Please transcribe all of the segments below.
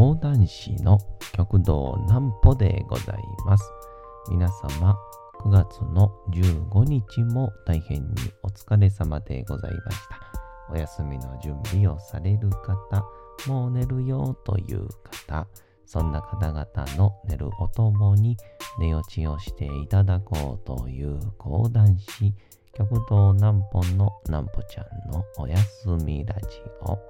講談師の極道南歩でございます。皆様、9月の15日も大変にお疲れ様でございました。お休みの準備をされる方、もう寝るよという方、そんな方々の寝るおともに寝落ちをしていただこうという講談師、極道南本の南歩ちゃんのおやすみラジオ。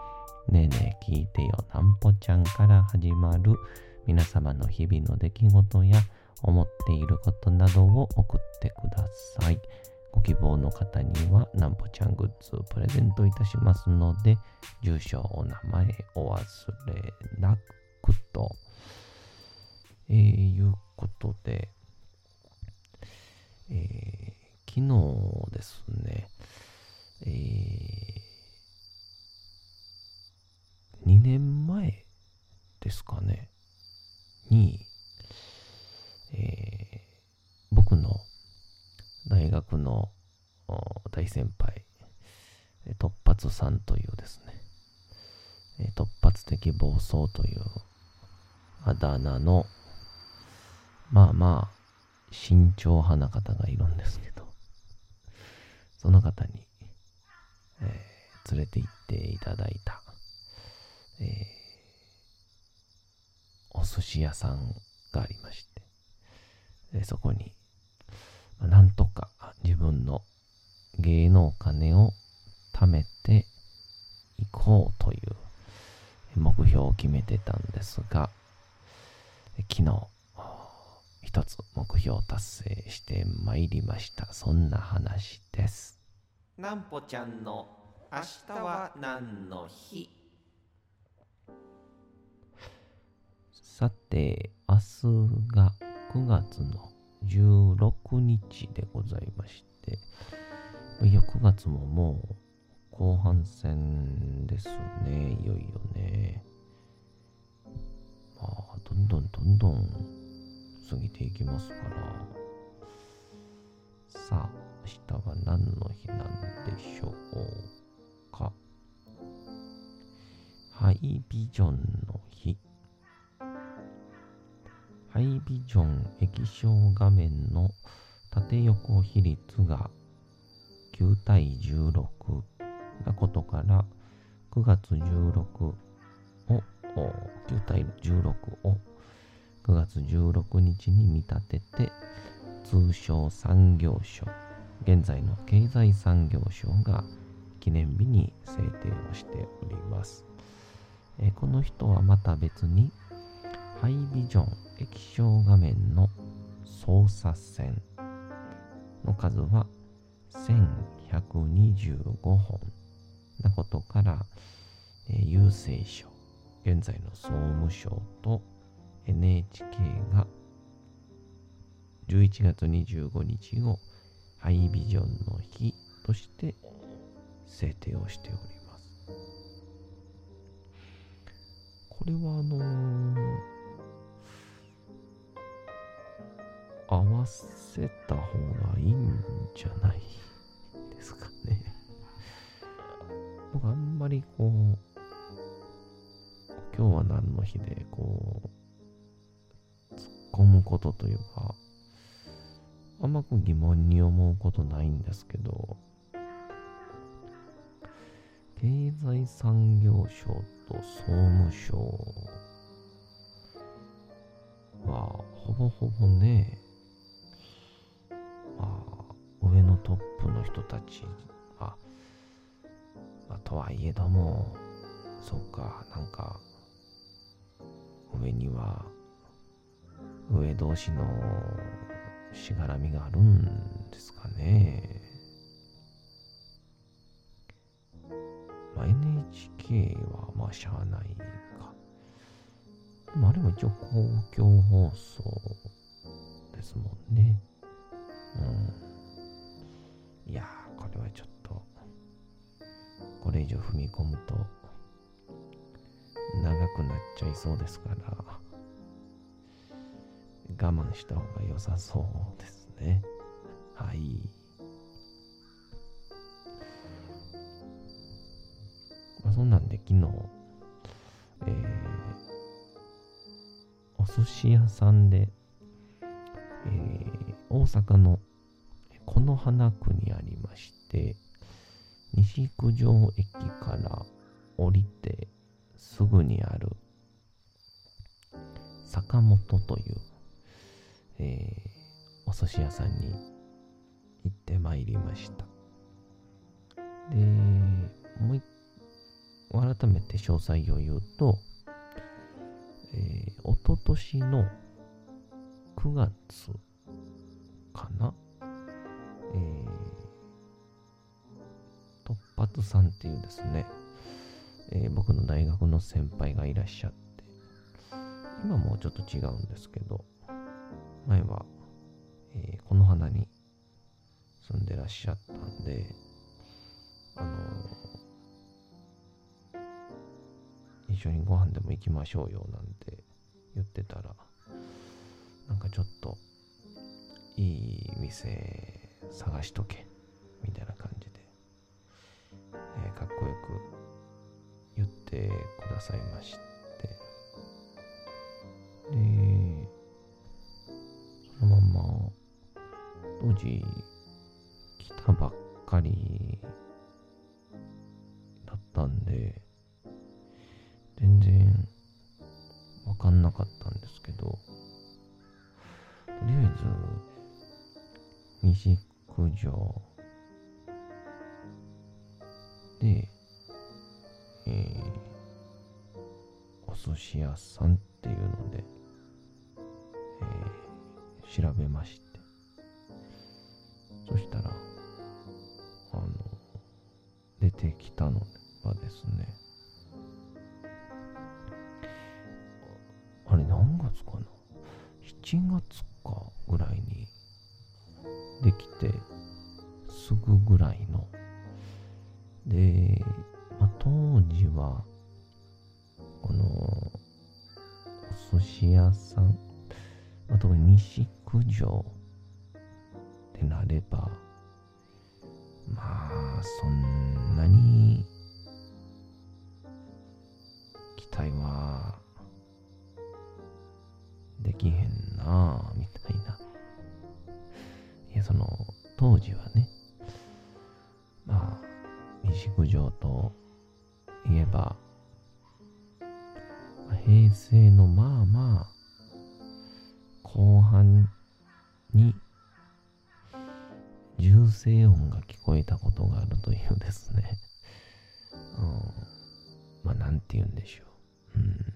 ねえねえ聞いてよなんぽちゃんから始まる皆様の日々の出来事や思っていることなどを送ってください。ご希望の方にはなんぽちゃんグッズプレゼントいたしますので、住所、お名前お忘れなくと、えー、いうことで、えー、昨日ですね、えー、2年前ですかね、に、えー、僕の大学の大先輩、突発さんというですね、突発的暴走というあだ名の、まあまあ、慎重派な方がいるんですけど、その方に、えー、連れて行っていただいた、えー、お寿司屋さんがありまして、そこに、まあ、なんとか自分の芸能金を貯めていこうという目標を決めてたんですが、昨日、一つ目標達成してまいりました。そんな話です。なんぽちゃんの明日は何の日？さて、明日が9月の16日でございまして、いや、9月ももう後半戦ですね、いよいよね。まあ、どんどんどんどん過ぎていきますから。さあ、明日は何の日なんでしょうか。ハイビジョンの日。ハイビジョン液晶画面の縦横比率が9対16なことから9月16を9対16を9月16日に見立てて通称産業省現在の経済産業省が記念日に制定をしております、えこの人はまた別にハイビジョン液晶画面の操作線の数は1125本なことから、えー、郵政省、現在の総務省と NHK が11月25日をハイビジョンの日として制定をしております。これはあのーわせた方がいいんじゃないですかね。僕あんまりこう、今日は何の日でこう、突っ込むことというか、あんまこう疑問に思うことないんですけど、経済産業省と総務省はほぼほぼね、トップの人たちは、まあ、とはいえども、そうか、なんか、上には、上同士のしがらみがあるんですかね。まあ、NHK はまあしゃあないか。でもあれも一応公共放送ですもんね。うん。いやー、これはちょっと、これ以上踏み込むと、長くなっちゃいそうですから、我慢した方が良さそうですね。はい。まあ、そんなんで昨日、えー、お寿司屋さんで、えー、大阪の此花区にありまして、西九条駅から降りてすぐにある坂本という、えー、お寿司屋さんに行ってまいりました。で、もう一改めて詳細を言うと、えー、おととしの9月かな、えー、突発さんっていうですね、えー、僕の大学の先輩がいらっしゃって、今もうちょっと違うんですけど、前は、えー、この花に住んでらっしゃったんで、あのー、一緒にご飯でも行きましょうよなんて言ってたら、なんかちょっといい店探しとけみたいな感じで、えー、かっこよく言ってくださいまして。でそのまま当時来たばっかりだったんで全然わかんなかったんですけどとりあえず西九条でえー、お寿司屋さんっていうので、えー、調べまして、そしたら、あの、出てきたのがですね、あれ何月かな ?7 月かぐらいにできて、すぐぐらいの、で、まあ、当時は、この、お寿司屋さん、まあ、特に西九条ってなれば、まあ、そんなに、期待は、できへんなあみたいな。いや、その、当時はね、西九条と言えば、平成のまあまあ、後半に銃声音が聞こえたことがあるというですね。うん、まあ、なんて言うんでしょう。うん。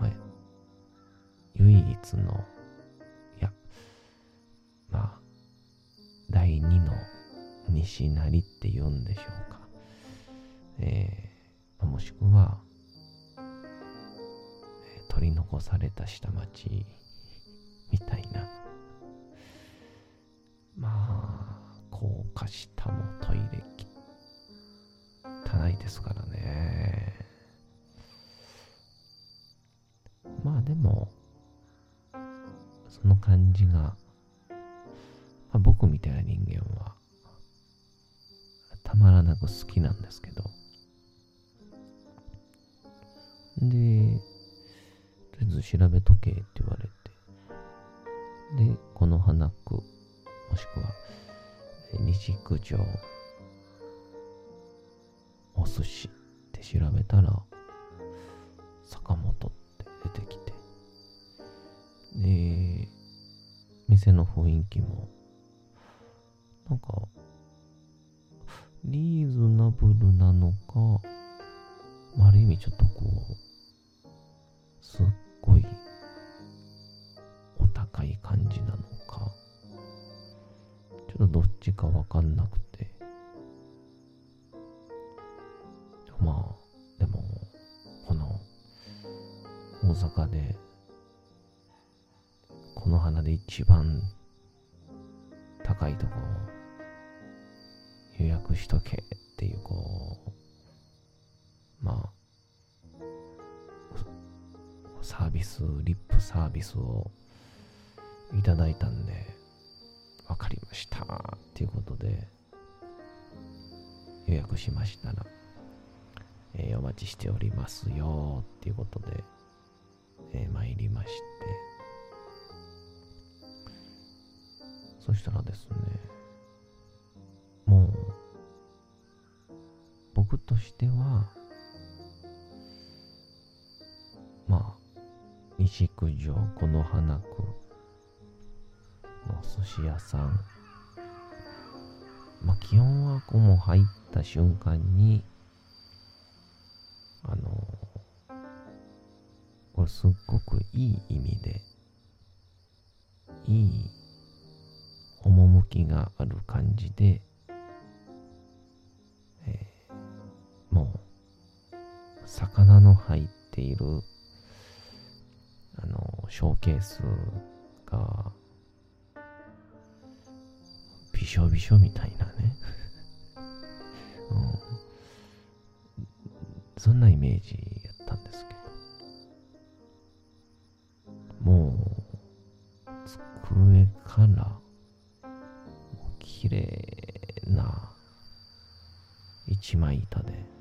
まあ、唯一の、西成って言うんでしょうか。えー、もしくは、えー、取り残された下町みたいな。まあ、高架下もトイレ汚いですからね。まあでも、その感じが、まあ、僕みたいな人間はたまらなく好きなんですけど。で、とりあえず調べとけって言われて。で、この花区、もしくは、西九条、お寿司って調べたら、坂本って出てきて。で、店の雰囲気も、なんか、リーズナブルなのか、ある意味ちょっとこう、すっごいお高い感じなのか、ちょっとどっちかわかんなくて、まあ、でも、この大阪で、この花で一番高いとこ予約しとけっていう、こう、まあ、サービス、リップサービスをいただいたんで、わかりましたっていうことで、予約しましたら、えーお待ちしておりますよっていうことで、えー参りまして、そしたらですね、としては、まあ、西九条この花区の寿司屋さん、まあ、基本はこうも入った瞬間に、あのこれすっごくいい意味で、いい趣がある感じで、もう、魚の入っている、あの、ショーケースが、びしょびしょみたいなね。うん、そんなイメージやったんですけど。もう、机から、綺麗な一枚板で、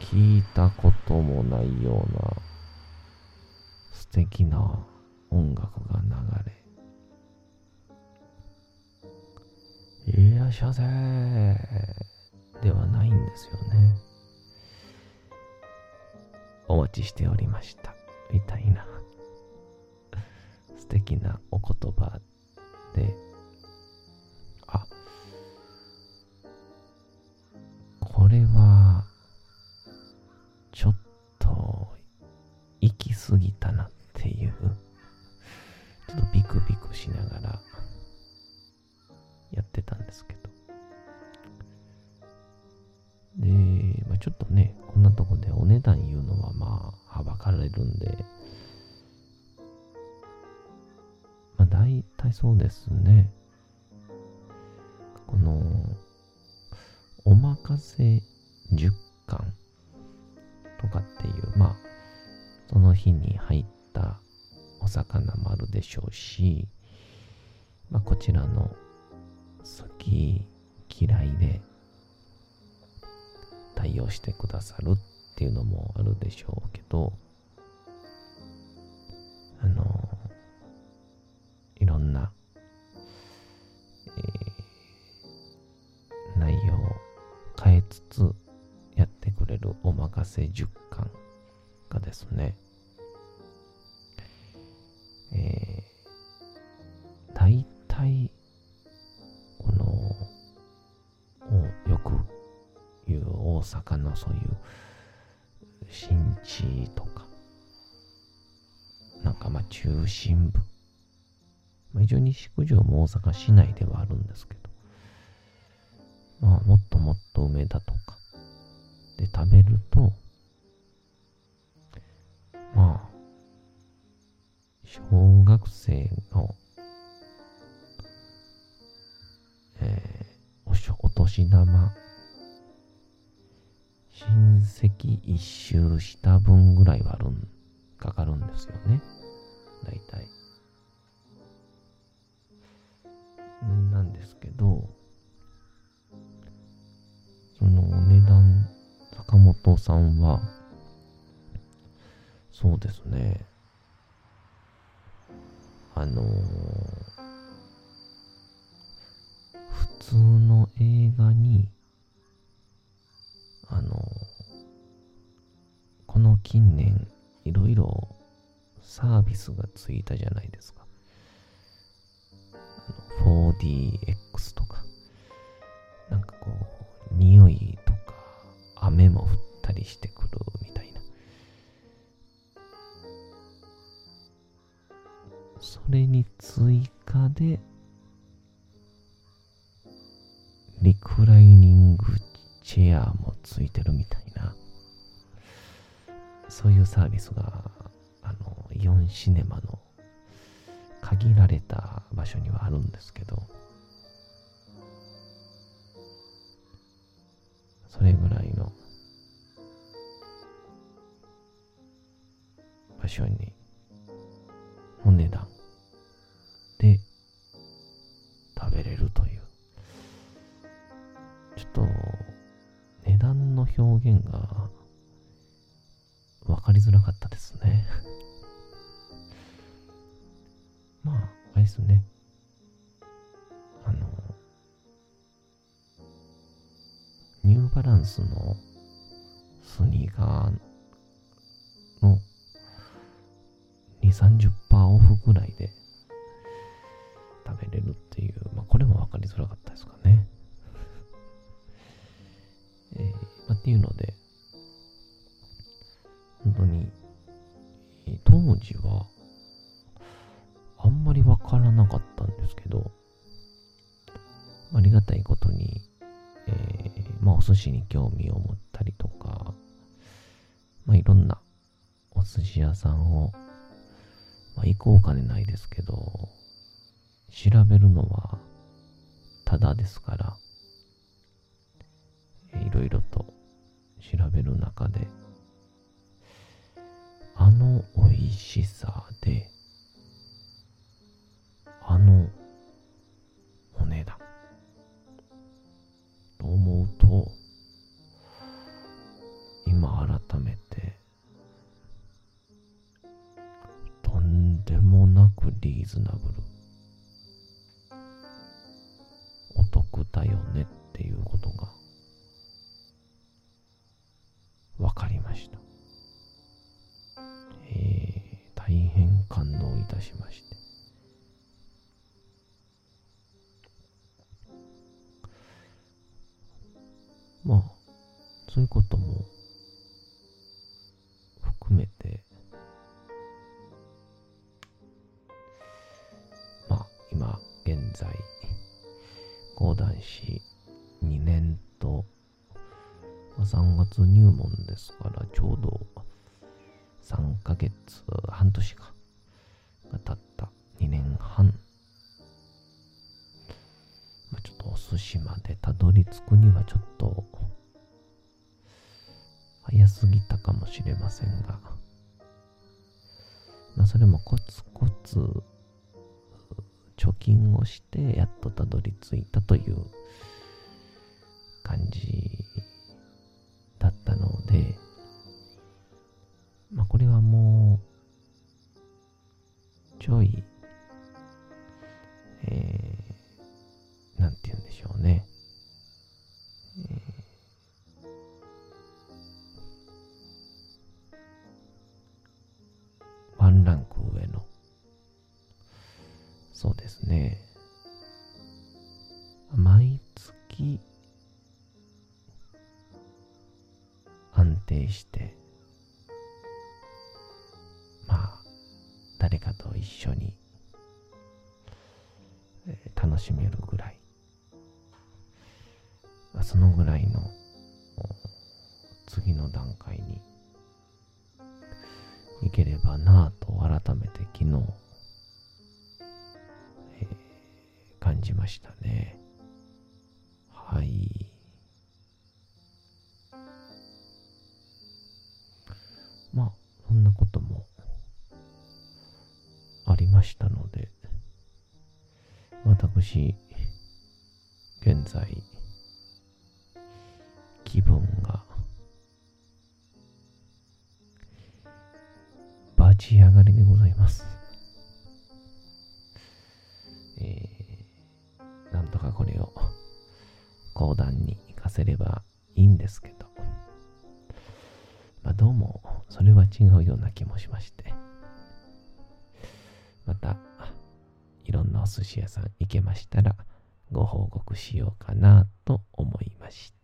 聞いたこともないような素敵な音楽が流れ、いらっしゃいませ。ではないんですよね。お待ちしておりました。みたいな。素敵なお言葉で、まあ、大体そうですね。この、おまかせ10巻とかっていう、まあ、その日に入ったお魚もあるでしょうし、まあ、こちらの好き嫌いで対応してくださるっていうのもあるでしょうけど、あの、いろんな、えー内容を変えつつやってくれるおまかせ10巻がですね、えー、大体、この、よく言う大阪のそういう新地とか、なんかまあ中心部、まあ、一応西九条も大阪市内ではあるんですけど、まあもっともっと梅田とか。で食べると、まあ、小学生の、えーおしお年玉、親戚一周した分ぐらいはあるん、かかるんですよね。だいたい。なんですけど、そのお値段、坂本さんは、そうですね。あのー普通の映画に、あのーこの近年、いろいろサービスがついたじゃないですか。4DX とか、なんかこう、匂いとか、雨も降ったりしてくるみたいな。それに追加で、リクライニングチェアもついてるみたいな。そういうサービスが、あの、イオンシネマの限られた場所にはあるんですけど、それぐらいの場所に、ンスのスニーカーの2、30%オフぐらいで食べれるっていう、まあこれも分かりづらかったですかね。えーまあ、っていうので、本当に、え当時は、あんまりわからなかったんですけど、ありがたいことに、えーまあお寿司に興味を持ったりとか、まあいろんなお寿司屋さんを、まあ行こうお金ないですけど、調べるのはただですから、いろいろと調べる中で、あの美味しさで、あのくリーズナブル。お得だよねっていうことが分かりました。えー、大変感動いたしまして。まあ、そういうことも含めて、現在、講談師2年と、3月入門ですから、ちょうど3ヶ月、半年か、が経った2年半。まあ、ちょっとお寿司までたどり着くにはちょっと、早すぎたかもしれませんが、まあ、それもコツコツ、貯金をして、やっとたどり着いたという感じだったので、まあ、これはもう、ちょい、えー、なんて言うんでしょうね。えそうですね。毎月、安定して、まあ、誰かと一緒に、えー楽しめるぐらい、あそのぐらいの次の段階にいければなぁと改めて昨日、じましたね。はい。まあ、そんなこともありましたので、私、現在、気分が、バチ上がりでございます。講談に行かせればいいんですけど、まあ、どうもそれは違うような気もしまして、またいろんなお寿司屋さん行けましたらご報告しようかなと思いました。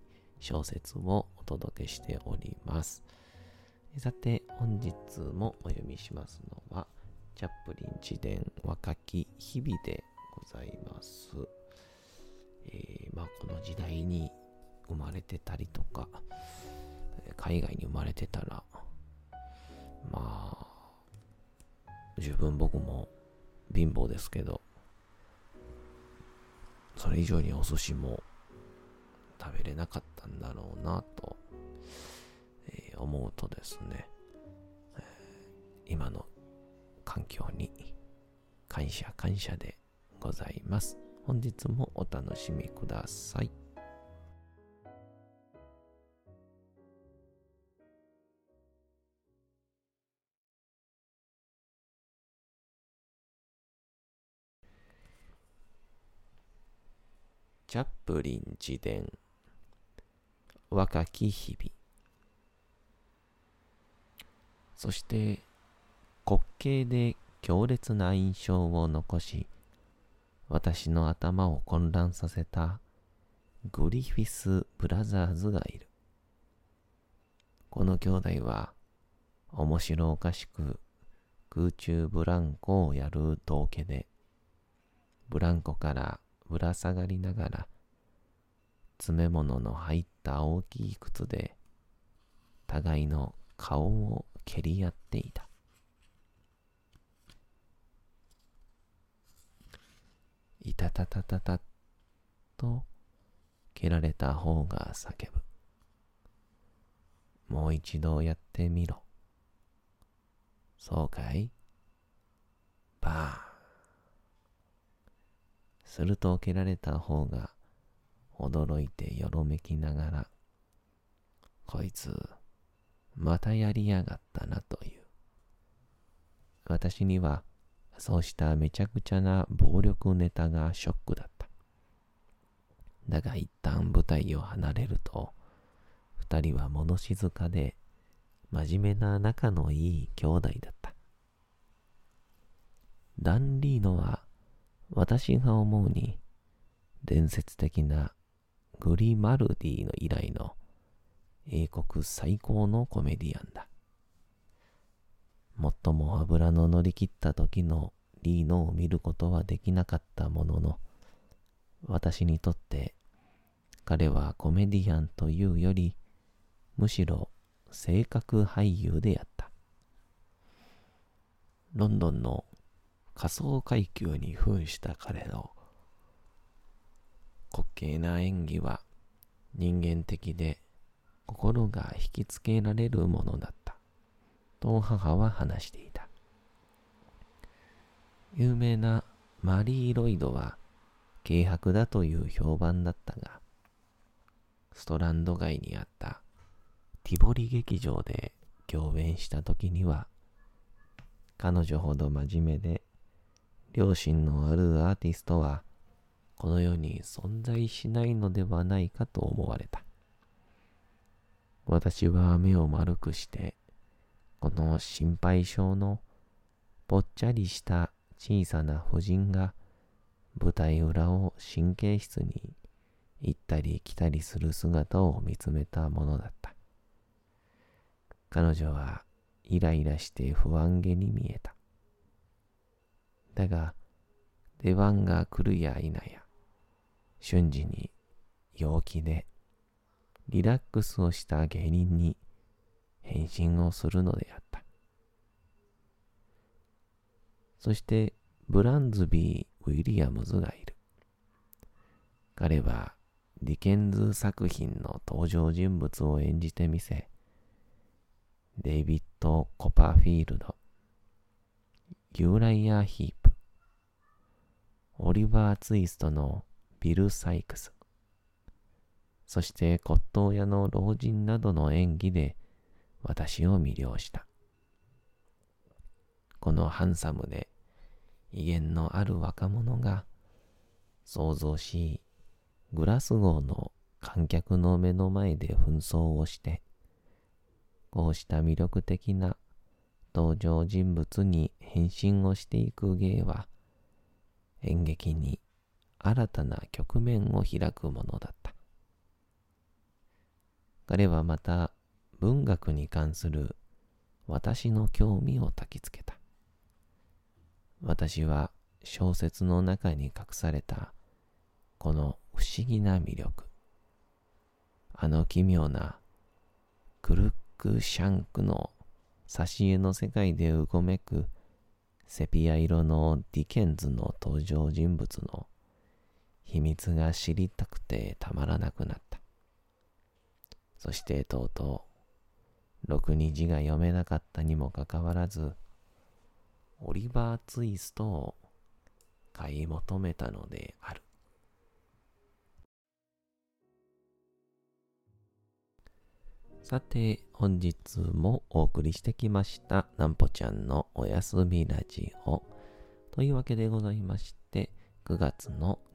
小説をお届けしております。さて、本日もお読みしますのは、チャップリン自伝若き日々でございます。えー、まあ、この時代に生まれてたりとか、海外に生まれてたら、まあ、十分僕も貧乏ですけど、それ以上にお寿司も食べれなかったんだろうなと、えー、思うとですね、えー、今の環境に感謝感謝でございます。本日もお楽しみください。チャップリン自伝若き日々。そして滑稽で強烈な印象を残し私の頭を混乱させたグリフィス・ブラザーズがいる。この兄弟は面白おかしく空中ブランコをやる道家でブランコからぶら下がりながら、詰め物の入った大きい靴で、互いの顔を蹴り合っていた。いたたたたたと蹴られた方が叫ぶ。もう一度やってみろ。そうかい？バーン。すると蹴られた方が驚いてよろめきながら、こいつ、またやりやがったなという。私には、そうしためちゃくちゃな暴力ネタがショックだった。だが一旦舞台を離れると、二人は物静かで、真面目な仲のいい兄弟だった。ダンリーノは私が思うに、伝説的なグリマルディの以来の英国最高のコメディアンだ。最も油の乗り切った時のリーノを見ることはできなかったものの、私にとって彼はコメディアンというより、むしろ性格俳優であった。ロンドンの仮想階級に扮した彼の滑稽な演技は人間的で心が引きつけられるものだった。と母は話していた。有名なマリー・ロイドは軽薄だという評判だったがストランド街にあったティボリ劇場で共演した時には彼女ほど真面目で良心のあるアーティストは、この世に存在しないのではないかと思われた。私は目を丸くして、この心配性のぽっちゃりした小さな婦人が舞台裏を神経質に行ったり来たりする姿を見つめたものだった。彼女はイライラして不安げに見えた。だが、出番が来るや否や、瞬時に陽気でリラックスをした芸人に変身をするのであった。そしてブランズビー・ウィリアムズがいる。彼はディケンズ作品の登場人物を演じてみせ、デイビッド・コパーフィールド、ユーライア・ヒープ、オリバー・ツイストのビル・サイクス、そして骨董屋の老人などの演技で私を魅了した。このハンサムで威厳のある若者が想像しグラスゴーの観客の目の前で紛争をして、こうした魅力的な登場人物に変身をしていく芸は、演劇に新たな局面を開くものだった。彼はまた文学に関する私の興味を焚きつけた。私は小説の中に隠されたこの不思議な魅力。あの奇妙なクルックシャンクの挿絵の世界でうごめくセピア色のディケンズの登場人物の秘密が知りたくてたまらなくなった。そしてとうとう、ろくに字が読めなかったにもかかわらず、オリバーツイストを買い求めたのである。さて、本日もお送りしてきました、なんぽちゃんのおやすみラジオ。というわけでございまして、9月の